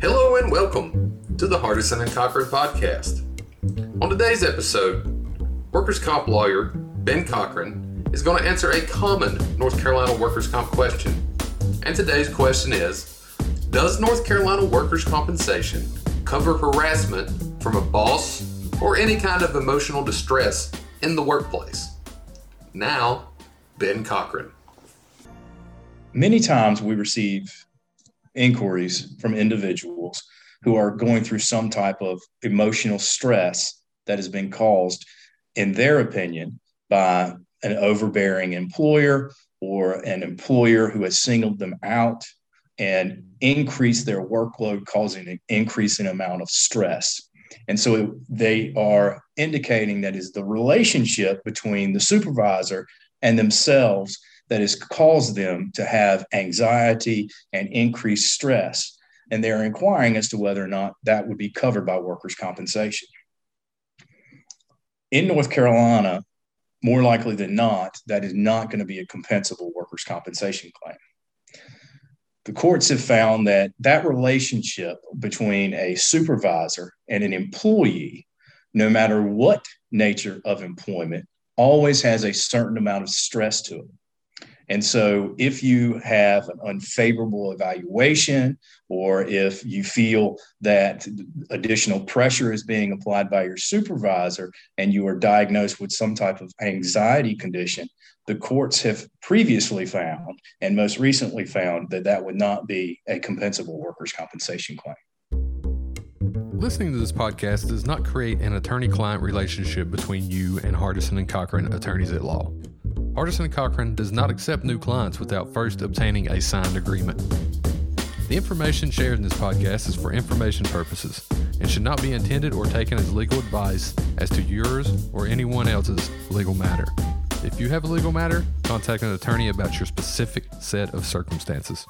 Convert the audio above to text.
Hello and welcome to the Hardison and Cochran podcast. On today's episode, workers' comp lawyer Ben Cochran is going to answer a common North Carolina workers' comp question. And today's question is Does North Carolina workers' compensation cover harassment from a boss or any kind of emotional distress in the workplace? Now, Ben Cochran. Many times we receive inquiries from individuals who are going through some type of emotional stress that has been caused, in their opinion, by an overbearing employer or an employer who has singled them out and increased their workload, causing an increasing amount of stress. And so they are indicating that is the relationship between the supervisor and themselves that has caused them to have anxiety and increased stress. And they're inquiring as to whether or not that would be covered by workers' compensation. In North Carolina, more likely than not, that is not going to be a compensable workers' compensation claim. The courts have found that that relationship between a supervisor and an employee, no matter what nature of employment, always has a certain amount of stress to it. And so, if you have an unfavorable evaluation, or if you feel that additional pressure is being applied by your supervisor and you are diagnosed with some type of anxiety condition, the courts have previously found and most recently found that that would not be a compensable workers' compensation claim. Listening to this podcast does not create an attorney client relationship between you and Hardison and Cochran attorneys at law. Hardison and Cochran does not accept new clients without first obtaining a signed agreement. The information shared in this podcast is for information purposes and should not be intended or taken as legal advice as to yours or anyone else's legal matter. If you have a legal matter, contact an attorney about your specific set of circumstances.